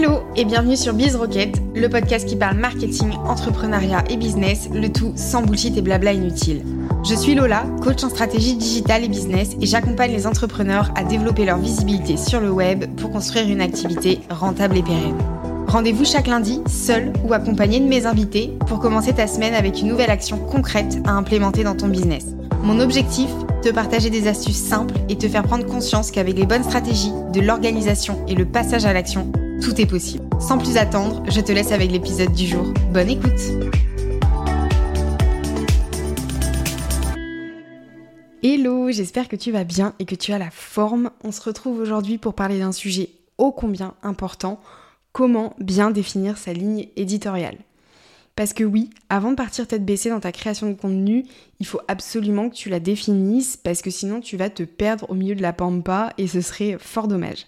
Hello et bienvenue sur Biz Rocket, le podcast qui parle marketing, entrepreneuriat et business, le tout sans bullshit et blabla inutile. Je suis Lola, coach en stratégie digitale et business et j'accompagne les entrepreneurs à développer leur visibilité sur le web pour construire une activité rentable et pérenne. Rendez-vous chaque lundi, seul ou accompagné de mes invités, pour commencer ta semaine avec une nouvelle action concrète à implémenter dans ton business. Mon objectif te partager des astuces simples et te faire prendre conscience qu'avec les bonnes stratégies, de l'organisation et le passage à l'action, tout est possible. Sans plus attendre, je te laisse avec l'épisode du jour. Bonne écoute Hello, j'espère que tu vas bien et que tu as la forme. On se retrouve aujourd'hui pour parler d'un sujet ô combien important, comment bien définir sa ligne éditoriale? Parce que oui, avant de partir tête baissée dans ta création de contenu, il faut absolument que tu la définisses parce que sinon tu vas te perdre au milieu de la pampa et ce serait fort dommage.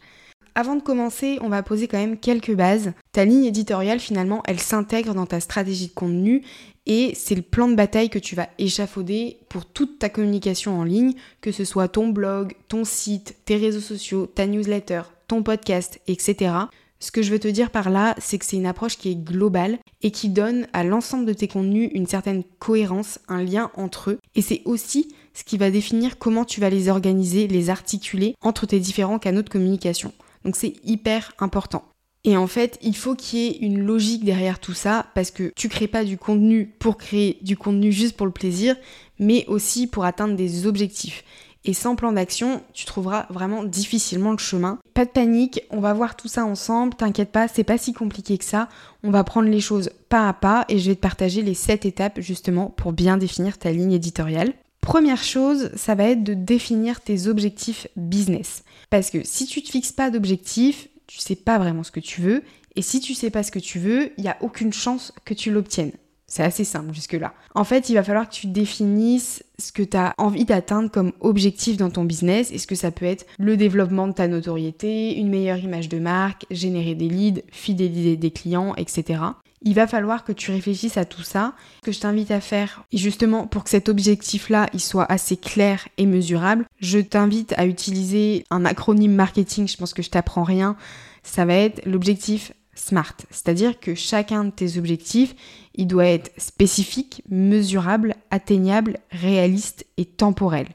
Avant de commencer, on va poser quand même quelques bases. Ta ligne éditoriale finalement, elle s'intègre dans ta stratégie de contenu et c'est le plan de bataille que tu vas échafauder pour toute ta communication en ligne, que ce soit ton blog, ton site, tes réseaux sociaux, ta newsletter, ton podcast, etc. Ce que je veux te dire par là, c'est que c'est une approche qui est globale et qui donne à l'ensemble de tes contenus une certaine cohérence, un lien entre eux. Et c'est aussi ce qui va définir comment tu vas les organiser, les articuler entre tes différents canaux de communication. Donc c'est hyper important. Et en fait, il faut qu'il y ait une logique derrière tout ça parce que tu crées pas du contenu pour créer du contenu juste pour le plaisir, mais aussi pour atteindre des objectifs. Et sans plan d'action, tu trouveras vraiment difficilement le chemin. Pas de panique, on va voir tout ça ensemble, t'inquiète pas, c'est pas si compliqué que ça. On va prendre les choses pas à pas et je vais te partager les 7 étapes justement pour bien définir ta ligne éditoriale. Première chose, ça va être de définir tes objectifs business. Parce que si tu te fixes pas d'objectifs, tu sais pas vraiment ce que tu veux. Et si tu sais pas ce que tu veux, il n'y a aucune chance que tu l'obtiennes. C'est assez simple jusque-là. En fait, il va falloir que tu définisses ce que tu as envie d'atteindre comme objectif dans ton business. Est-ce que ça peut être le développement de ta notoriété, une meilleure image de marque, générer des leads, fidéliser des clients, etc. Il va falloir que tu réfléchisses à tout ça. Ce que je t'invite à faire, et justement pour que cet objectif-là il soit assez clair et mesurable, je t'invite à utiliser un acronyme marketing. Je pense que je t'apprends rien. Ça va être l'objectif SMART. C'est-à-dire que chacun de tes objectifs, il doit être spécifique, mesurable, atteignable, réaliste et temporel.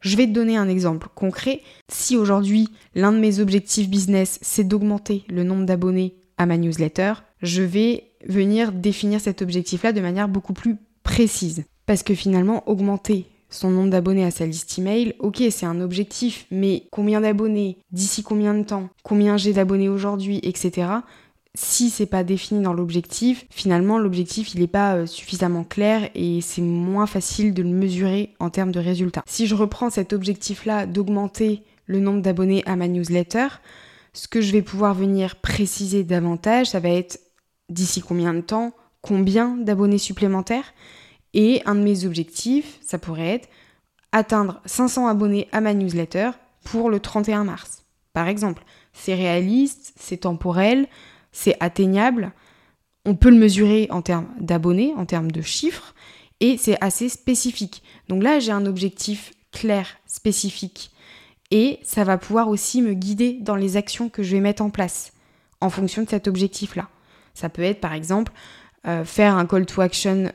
Je vais te donner un exemple concret. Si aujourd'hui l'un de mes objectifs business c'est d'augmenter le nombre d'abonnés à ma newsletter, je vais venir définir cet objectif-là de manière beaucoup plus précise. Parce que finalement, augmenter son nombre d'abonnés à sa liste email, ok, c'est un objectif, mais combien d'abonnés, d'ici combien de temps, combien j'ai d'abonnés aujourd'hui, etc si c'est pas défini dans l'objectif, finalement l'objectif il n'est pas euh, suffisamment clair et c'est moins facile de le mesurer en termes de résultats. Si je reprends cet objectif-là d'augmenter le nombre d'abonnés à ma newsletter, ce que je vais pouvoir venir préciser davantage, ça va être d'ici combien de temps, combien d'abonnés supplémentaires et un de mes objectifs, ça pourrait être atteindre 500 abonnés à ma newsletter pour le 31 mars. Par exemple, c'est réaliste, c'est temporel, c'est atteignable, on peut le mesurer en termes d'abonnés, en termes de chiffres, et c'est assez spécifique. Donc là, j'ai un objectif clair, spécifique, et ça va pouvoir aussi me guider dans les actions que je vais mettre en place en fonction de cet objectif-là. Ça peut être par exemple euh, faire un call to action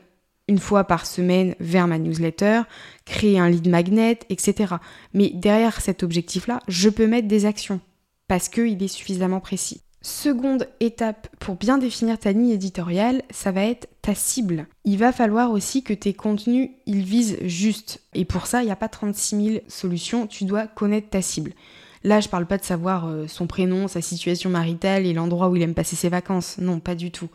une fois par semaine vers ma newsletter, créer un lead magnet, etc. Mais derrière cet objectif-là, je peux mettre des actions parce qu'il est suffisamment précis. Seconde étape pour bien définir ta ligne éditoriale, ça va être ta cible. Il va falloir aussi que tes contenus, ils visent juste. Et pour ça, il n'y a pas 36 000 solutions, tu dois connaître ta cible. Là, je parle pas de savoir euh, son prénom, sa situation maritale et l'endroit où il aime passer ses vacances. Non, pas du tout.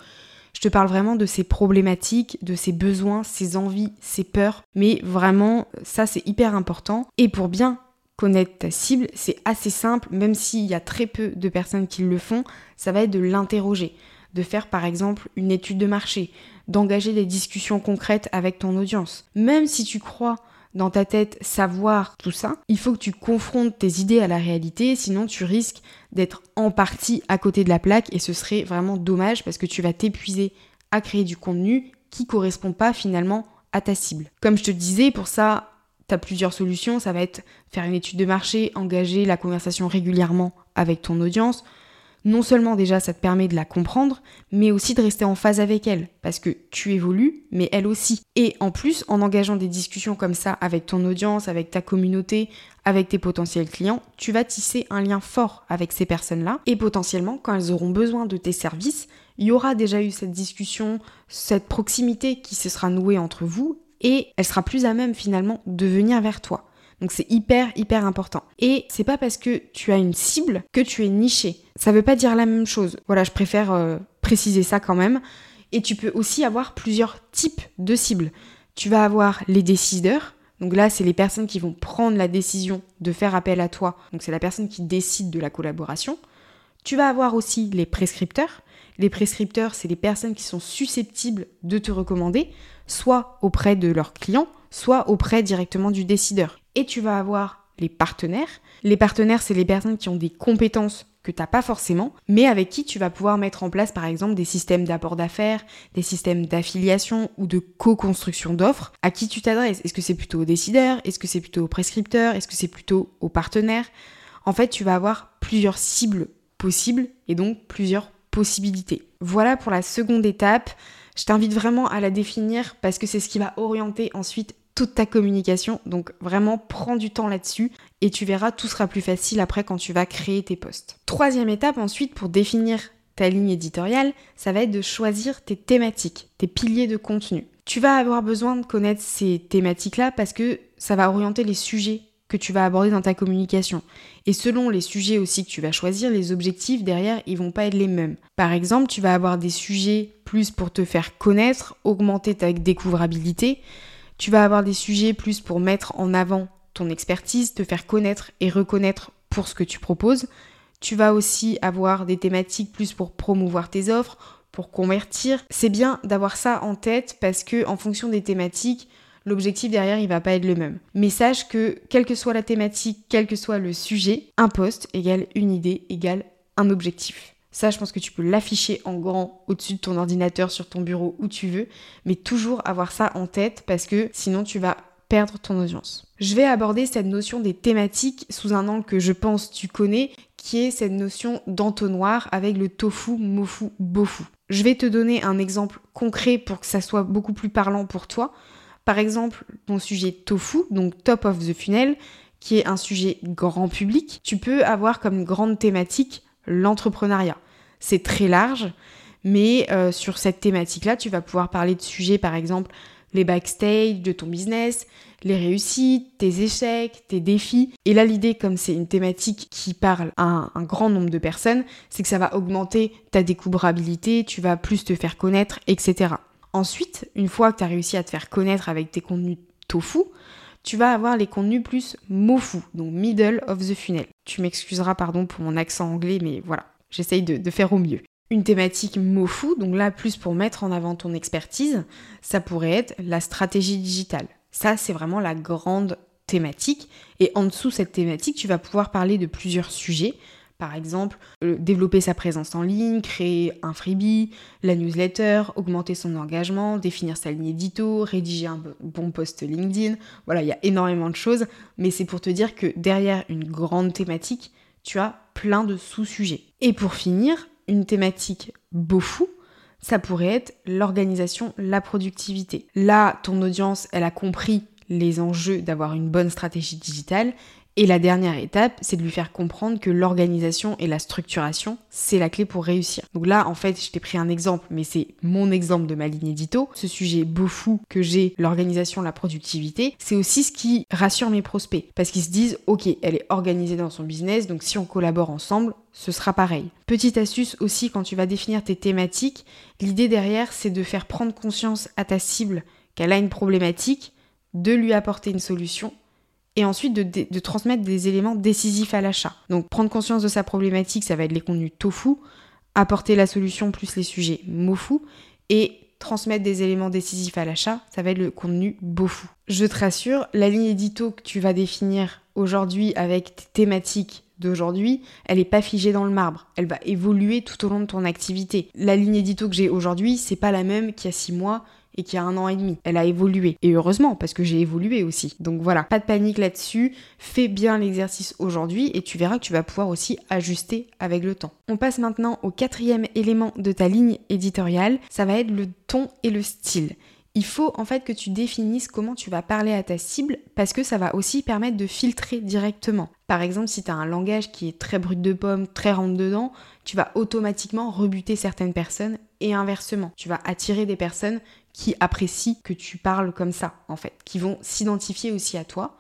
Je te parle vraiment de ses problématiques, de ses besoins, ses envies, ses peurs. Mais vraiment, ça c'est hyper important. Et pour bien connaître ta cible, c'est assez simple, même s'il y a très peu de personnes qui le font, ça va être de l'interroger, de faire par exemple une étude de marché, d'engager des discussions concrètes avec ton audience. Même si tu crois dans ta tête savoir tout ça, il faut que tu confrontes tes idées à la réalité, sinon tu risques d'être en partie à côté de la plaque et ce serait vraiment dommage parce que tu vas t'épuiser à créer du contenu qui correspond pas finalement à ta cible. Comme je te disais, pour ça, tu as plusieurs solutions. Ça va être faire une étude de marché, engager la conversation régulièrement avec ton audience, Non seulement déjà ça te permet de la comprendre, mais aussi de rester en phase avec elle, parce que tu évolues, mais elle aussi. Et en plus, en engageant des discussions comme ça avec ton audience, avec ta communauté, avec tes potentiels clients, tu vas tisser un lien fort avec ces personnes-là, et potentiellement, quand elles auront besoin de tes services, il y aura déjà eu cette discussion, cette proximité qui se sera nouée entre vous, et elle sera plus à même finalement de venir vers toi. Donc c'est hyper hyper important. Et c'est pas parce que tu as une cible que tu es niché. Ça veut pas dire la même chose. Voilà, je préfère euh, préciser ça quand même. Et tu peux aussi avoir plusieurs types de cibles. Tu vas avoir les décideurs. Donc là, c'est les personnes qui vont prendre la décision de faire appel à toi. Donc c'est la personne qui décide de la collaboration. Tu vas avoir aussi les prescripteurs. Les prescripteurs, c'est les personnes qui sont susceptibles de te recommander, soit auprès de leurs clients, soit auprès directement du décideur. Et tu vas avoir les partenaires. Les partenaires, c'est les personnes qui ont des compétences que tu n'as pas forcément, mais avec qui tu vas pouvoir mettre en place par exemple des systèmes d'apport d'affaires, des systèmes d'affiliation ou de co-construction d'offres. À qui tu t'adresses? Est-ce que c'est plutôt aux décideurs? Est-ce que c'est plutôt aux prescripteurs? Est-ce que c'est plutôt aux partenaires? En fait, tu vas avoir plusieurs cibles possibles et donc plusieurs possibilités. Voilà pour la seconde étape. Je t'invite vraiment à la définir parce que c'est ce qui va orienter ensuite toute ta communication. Donc vraiment, prends du temps là-dessus et tu verras, tout sera plus facile après quand tu vas créer tes posts. Troisième étape ensuite pour définir ta ligne éditoriale, ça va être de choisir tes thématiques, tes piliers de contenu. Tu vas avoir besoin de connaître ces thématiques-là parce que ça va orienter les sujets que tu vas aborder dans ta communication. Et selon les sujets aussi que tu vas choisir, les objectifs derrière, ils vont pas être les mêmes. Par exemple, tu vas avoir des sujets plus pour te faire connaître, augmenter ta découvrabilité. Tu vas avoir des sujets plus pour mettre en avant ton expertise, te faire connaître et reconnaître pour ce que tu proposes. Tu vas aussi avoir des thématiques plus pour promouvoir tes offres, pour convertir. C'est bien d'avoir ça en tête parce que en fonction des thématiques, l'objectif derrière, il va pas être le même. Mais sache que, quelle que soit la thématique, quel que soit le sujet, un poste égale une idée égale un objectif. Ça, je pense que tu peux l'afficher en grand au-dessus de ton ordinateur, sur ton bureau, où tu veux, mais toujours avoir ça en tête parce que sinon tu vas perdre ton audience. Je vais aborder cette notion des thématiques sous un angle que je pense tu connais, qui est cette notion d'entonnoir avec le tofu, mofu, bofu. Je vais te donner un exemple concret pour que ça soit beaucoup plus parlant pour toi. Par exemple, ton sujet tofu, donc top of the funnel, qui est un sujet grand public, tu peux avoir comme grande thématique l'entrepreneuriat. C'est très large, mais euh, sur cette thématique-là, tu vas pouvoir parler de sujets, par exemple, les backstage de ton business, les réussites, tes échecs, tes défis. Et là, l'idée, comme c'est une thématique qui parle à un, grand nombre de personnes, c'est que ça va augmenter ta découvrabilité, tu vas plus te faire connaître, etc. Ensuite, une fois que tu as réussi à te faire connaître avec tes contenus tofu, tu vas avoir les contenus plus mofu, donc middle of the funnel. Tu m'excuseras, pardon pour mon accent anglais, mais voilà, j'essaye de, faire au mieux. Une thématique mofu, donc là plus pour mettre en avant ton expertise, ça pourrait être la stratégie digitale. Ça, c'est vraiment la grande thématique. Et en dessous cette thématique, tu vas pouvoir parler de plusieurs sujets. Par exemple, euh, développer sa présence en ligne, créer un freebie, la newsletter, augmenter son engagement, définir sa ligne édito, rédiger un bon post LinkedIn. Voilà, il y a énormément de choses, mais c'est pour te dire que derrière une grande thématique, tu as plein de sous-sujets. Et pour finir, une thématique beau fou, ça pourrait être l'organisation, la productivité. Là, ton audience, elle a compris les enjeux d'avoir une bonne stratégie digitale et la dernière étape, c'est de lui faire comprendre que l'organisation et la structuration, c'est la clé pour réussir. Donc là, en fait, je t'ai pris un exemple, mais c'est mon exemple de ma ligne édito. Ce sujet beau fou que j'ai, l'organisation, la productivité, c'est aussi ce qui rassure mes prospects. Parce qu'ils se disent, ok, elle est organisée dans son business, donc si on collabore ensemble, ce sera pareil. Petite astuce aussi, quand tu vas définir tes thématiques, l'idée derrière, c'est de faire prendre conscience à ta cible qu'elle a une problématique, de lui apporter une solution et ensuite de, transmettre des éléments décisifs à l'achat. Donc prendre conscience de sa problématique, ça va être les contenus tofu, apporter la solution plus les sujets mofu, et transmettre des éléments décisifs à l'achat, ça va être le contenu bofu. Je te rassure, la ligne édito que tu vas définir aujourd'hui avec tes thématiques d'aujourd'hui, elle n'est pas figée dans le marbre. Elle va évoluer tout au long de ton activité. La ligne édito que j'ai aujourd'hui, c'est pas la même qu'il y a six mois et qu'il y a un an et demi. Elle a évolué. Et heureusement, parce que j'ai évolué aussi. Donc voilà, pas de panique là-dessus. Fais bien l'exercice aujourd'hui et tu verras que tu vas pouvoir aussi ajuster avec le temps. On passe maintenant au quatrième élément de ta ligne éditoriale. Ça va être le ton et le style il faut en fait que tu définisses comment tu vas parler à ta cible parce que ça va aussi permettre de filtrer directement. Par exemple, si tu as un langage qui est très brut de pomme, très rentre dedans, tu vas automatiquement rebuter certaines personnes et inversement. Tu vas attirer des personnes qui apprécient que tu parles comme ça en fait, qui vont s'identifier aussi à toi.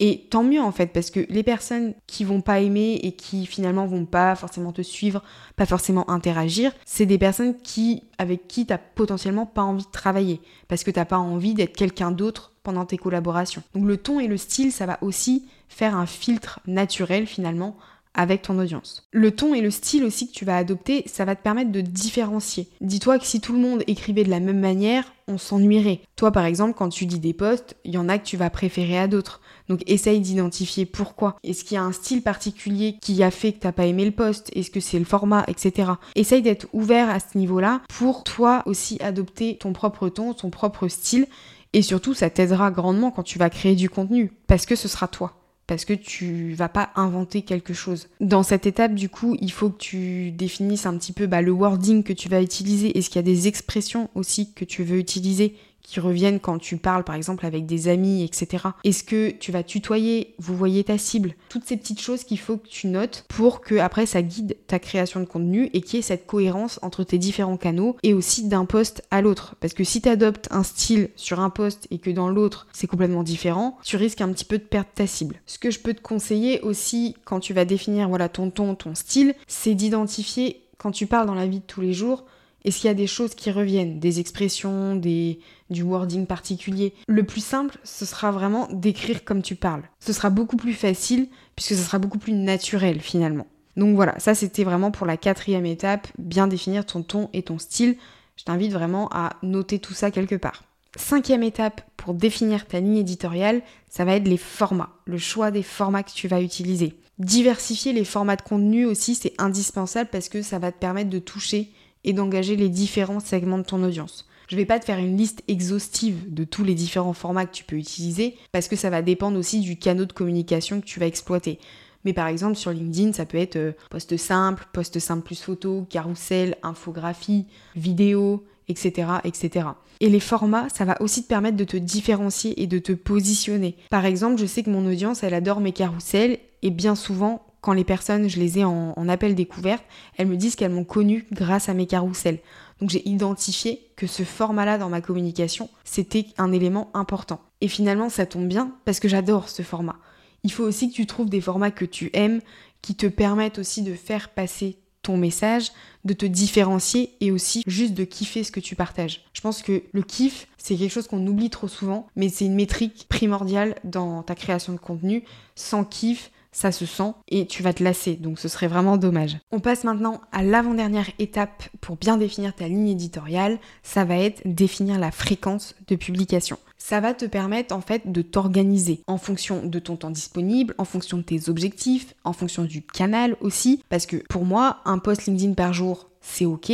Et tant mieux en fait, parce que les personnes qui vont pas aimer et qui finalement vont pas forcément te suivre, pas forcément interagir, c'est des personnes qui, avec qui t'as potentiellement pas envie de travailler, parce que t'as pas envie d'être quelqu'un d'autre pendant tes collaborations. Donc le ton et le style, ça va aussi faire un filtre naturel finalement avec ton audience. Le ton et le style aussi que tu vas adopter, ça va te permettre de différencier. Dis-toi que si tout le monde écrivait de la même manière, on s'ennuierait. Toi par exemple, quand tu dis des posts, il y en a que tu vas préférer à d'autres. Donc essaye d'identifier pourquoi. Est-ce qu'il y a un style particulier qui a fait que t'as pas aimé le poste Est-ce que c'est le format, etc. Essaye d'être ouvert à ce niveau-là pour toi aussi adopter ton propre ton, ton propre style. Et surtout, ça t'aidera grandement quand tu vas créer du contenu, parce que ce sera toi parce que tu vas pas inventer quelque chose. Dans cette étape, du coup, il faut que tu définisses un petit peu bah, le wording que tu vas utiliser. Est-ce qu'il y a des expressions aussi que tu veux utiliser qui reviennent quand tu parles par exemple avec des amis, etc. Est-ce que tu vas tutoyer, vous voyez ta cible? Toutes ces petites choses qu'il faut que tu notes pour que après ça guide ta création de contenu et qu'il y ait cette cohérence entre tes différents canaux et aussi d'un poste à l'autre. Parce que si tu adoptes un style sur un poste et que dans l'autre c'est complètement différent, tu risques un petit peu de perdre ta cible. Ce que je peux te conseiller aussi quand tu vas définir voilà ton ton, ton style, c'est d'identifier quand tu parles dans la vie de tous les jours est-ce qu'il y a des choses qui reviennent, des expressions, du wording particulier Le plus simple, ce sera vraiment d'écrire comme tu parles. Ce sera beaucoup plus facile puisque ce sera beaucoup plus naturel finalement. Donc voilà, ça c'était vraiment pour la quatrième étape, bien définir ton ton et ton style. Je t'invite vraiment à noter tout ça quelque part. Cinquième étape pour définir ta ligne éditoriale, ça va être les formats, le choix des formats que tu vas utiliser. Diversifier les formats de contenu aussi, c'est indispensable parce que ça va te permettre de toucher et d'engager les différents segments de ton audience. Je vais pas te faire une liste exhaustive de tous les différents formats que tu peux utiliser parce que ça va dépendre aussi du canal de communication que tu vas exploiter. Mais par exemple sur LinkedIn, ça peut être euh, post simple, post simple plus photo, carrousel, infographie, vidéo, etc., etc. Et les formats, ça va aussi te permettre de te différencier et de te positionner. Par exemple, je sais que mon audience, elle adore mes carousels et bien souvent, quand les personnes, je les ai en, appel découverte, elles me disent qu'elles m'ont connu grâce à mes carousels. Donc j'ai identifié que ce format-là dans ma communication, c'était un élément important. Et finalement, ça tombe bien parce que j'adore ce format. Il faut aussi que tu trouves des formats que tu aimes, qui te permettent aussi de faire passer ton message, de te différencier et aussi juste de kiffer ce que tu partages. Je pense que le kiff, c'est quelque chose qu'on oublie trop souvent, mais c'est une métrique primordiale dans ta création de contenu. Sans kiff, ça se sent et tu vas te lasser, donc ce serait vraiment dommage. On passe maintenant à l'avant-dernière étape pour bien définir ta ligne éditoriale, ça va être définir la fréquence de publication. Ça va te permettre en fait de t'organiser en fonction de ton temps disponible, en fonction de tes objectifs, en fonction du canal aussi, parce que pour moi, un post LinkedIn par jour, c'est ok,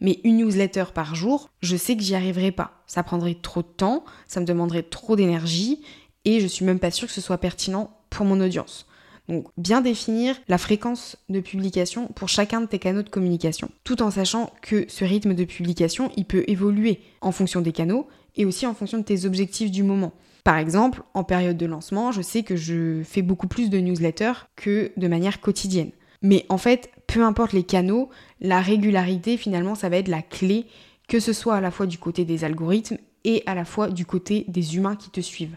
mais une newsletter par jour, je sais que j'y arriverai pas. Ça prendrait trop de temps, ça me demanderait trop d'énergie et je suis même pas sûre que ce soit pertinent pour mon audience. Donc bien définir la fréquence de publication pour chacun de tes canaux de communication, tout en sachant que ce rythme de publication, il peut évoluer en fonction des canaux et aussi en fonction de tes objectifs du moment. Par exemple, en période de lancement, je sais que je fais beaucoup plus de newsletters que de manière quotidienne. Mais en fait, peu importe les canaux, la régularité finalement, ça va être la clé, que ce soit à la fois du côté des algorithmes et à la fois du côté des humains qui te suivent.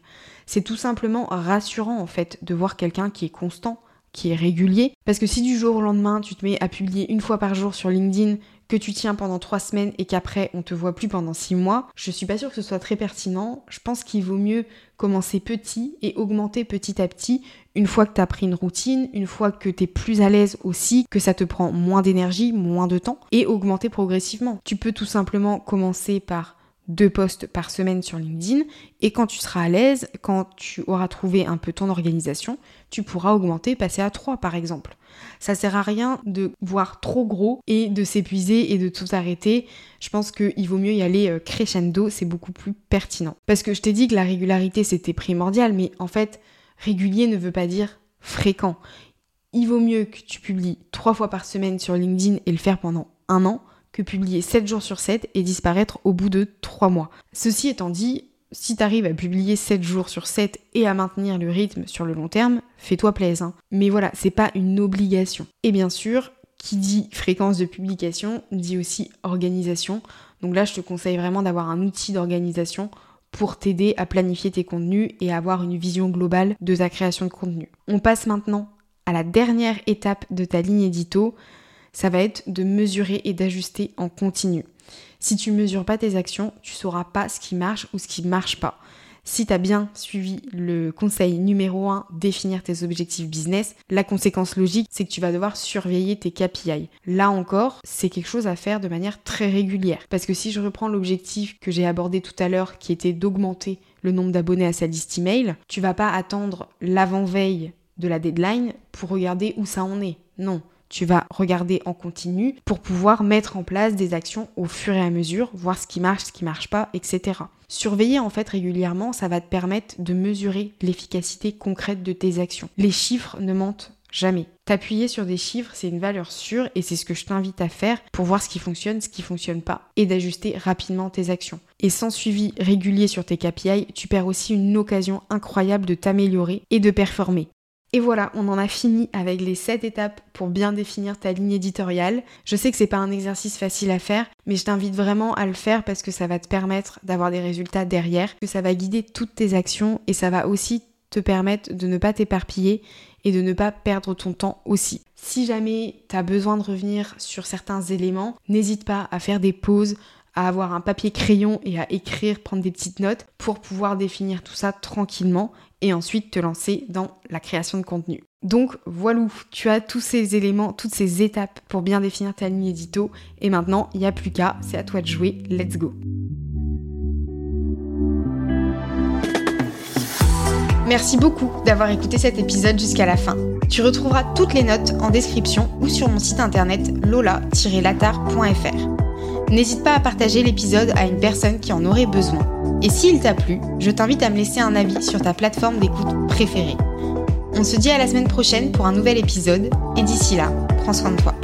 C'est tout simplement rassurant en fait de voir quelqu'un qui est constant, qui est régulier. Parce que si du jour au lendemain tu te mets à publier une fois par jour sur LinkedIn, que tu tiens pendant trois semaines et qu'après on te voit plus pendant six mois, je suis pas sûre que ce soit très pertinent. Je pense qu'il vaut mieux commencer petit et augmenter petit à petit une fois que tu as pris une routine, une fois que tu es plus à l'aise aussi, que ça te prend moins d'énergie, moins de temps et augmenter progressivement. Tu peux tout simplement commencer par deux posts par semaine sur LinkedIn et quand tu seras à l'aise, quand tu auras trouvé un peu ton organisation, tu pourras augmenter, passer à trois par exemple. Ça sert à rien de voir trop gros et de s'épuiser et de tout arrêter. Je pense qu'il vaut mieux y aller euh, crescendo, c'est beaucoup plus pertinent. Parce que je t'ai dit que la régularité c'était primordial, mais en fait, régulier ne veut pas dire fréquent. Il vaut mieux que tu publies trois fois par semaine sur LinkedIn et le faire pendant un an que publier 7 jours sur 7 et disparaître au bout de 3 mois. Ceci étant dit, si tu arrives à publier 7 jours sur 7 et à maintenir le rythme sur le long terme, fais-toi plaisir. Hein. Mais voilà, c'est pas une obligation. Et bien sûr, qui dit fréquence de publication dit aussi organisation. Donc là, je te conseille vraiment d'avoir un outil d'organisation pour t'aider à planifier tes contenus et avoir une vision globale de ta création de contenu. On passe maintenant à la dernière étape de ta ligne édito, ça va être de mesurer et d'ajuster en continu. Si tu mesures pas tes actions, tu sauras pas ce qui marche ou ce qui marche pas. Si tu as bien suivi le conseil numéro 1, définir tes objectifs business, la conséquence logique, c'est que tu vas devoir surveiller tes KPI. Là encore, c'est quelque chose à faire de manière très régulière. Parce que si je reprends l'objectif que j'ai abordé tout à l'heure, qui était d'augmenter le nombre d'abonnés à sa liste email, tu vas pas attendre l'avant-veille de la deadline pour regarder où ça en est. Non, tu vas regarder en continu pour pouvoir mettre en place des actions au fur et à mesure, voir ce qui marche, ce qui marche pas, etc. Surveiller en fait régulièrement, ça va te permettre de mesurer l'efficacité concrète de tes actions. Les chiffres ne mentent jamais. T'appuyer sur des chiffres, c'est une valeur sûre et c'est ce que je t'invite à faire pour voir ce qui fonctionne, ce qui fonctionne pas et d'ajuster rapidement tes actions. Et sans suivi régulier sur tes KPI, tu perds aussi une occasion incroyable de t'améliorer et de performer. Et voilà, on en a fini avec les 7 étapes pour bien définir ta ligne éditoriale. Je sais que c'est pas un exercice facile à faire, mais je t'invite vraiment à le faire parce que ça va te permettre d'avoir des résultats derrière, que ça va guider toutes tes actions et ça va aussi te permettre de ne pas t'éparpiller et de ne pas perdre ton temps aussi. Si jamais tu as besoin de revenir sur certains éléments, n'hésite pas à faire des pauses, à avoir un papier crayon et à écrire, prendre des petites notes pour pouvoir définir tout ça tranquillement et ensuite te lancer dans la création de contenu. Donc voilà, tu as tous ces éléments, toutes ces étapes pour bien définir ta ligne édito et maintenant il n'y a plus qu'à, c'est à toi de jouer, let's go. Merci beaucoup d'avoir écouté cet épisode jusqu'à la fin. Tu retrouveras toutes les notes en description ou sur mon site internet lola-latar.fr. N'hésite pas à partager l'épisode à une personne qui en aurait besoin. Et s'il t'a plu, je t'invite à me laisser un avis sur ta plateforme d'écoute préférée. On se dit à la semaine prochaine pour un nouvel épisode, et d'ici là, prends soin de toi.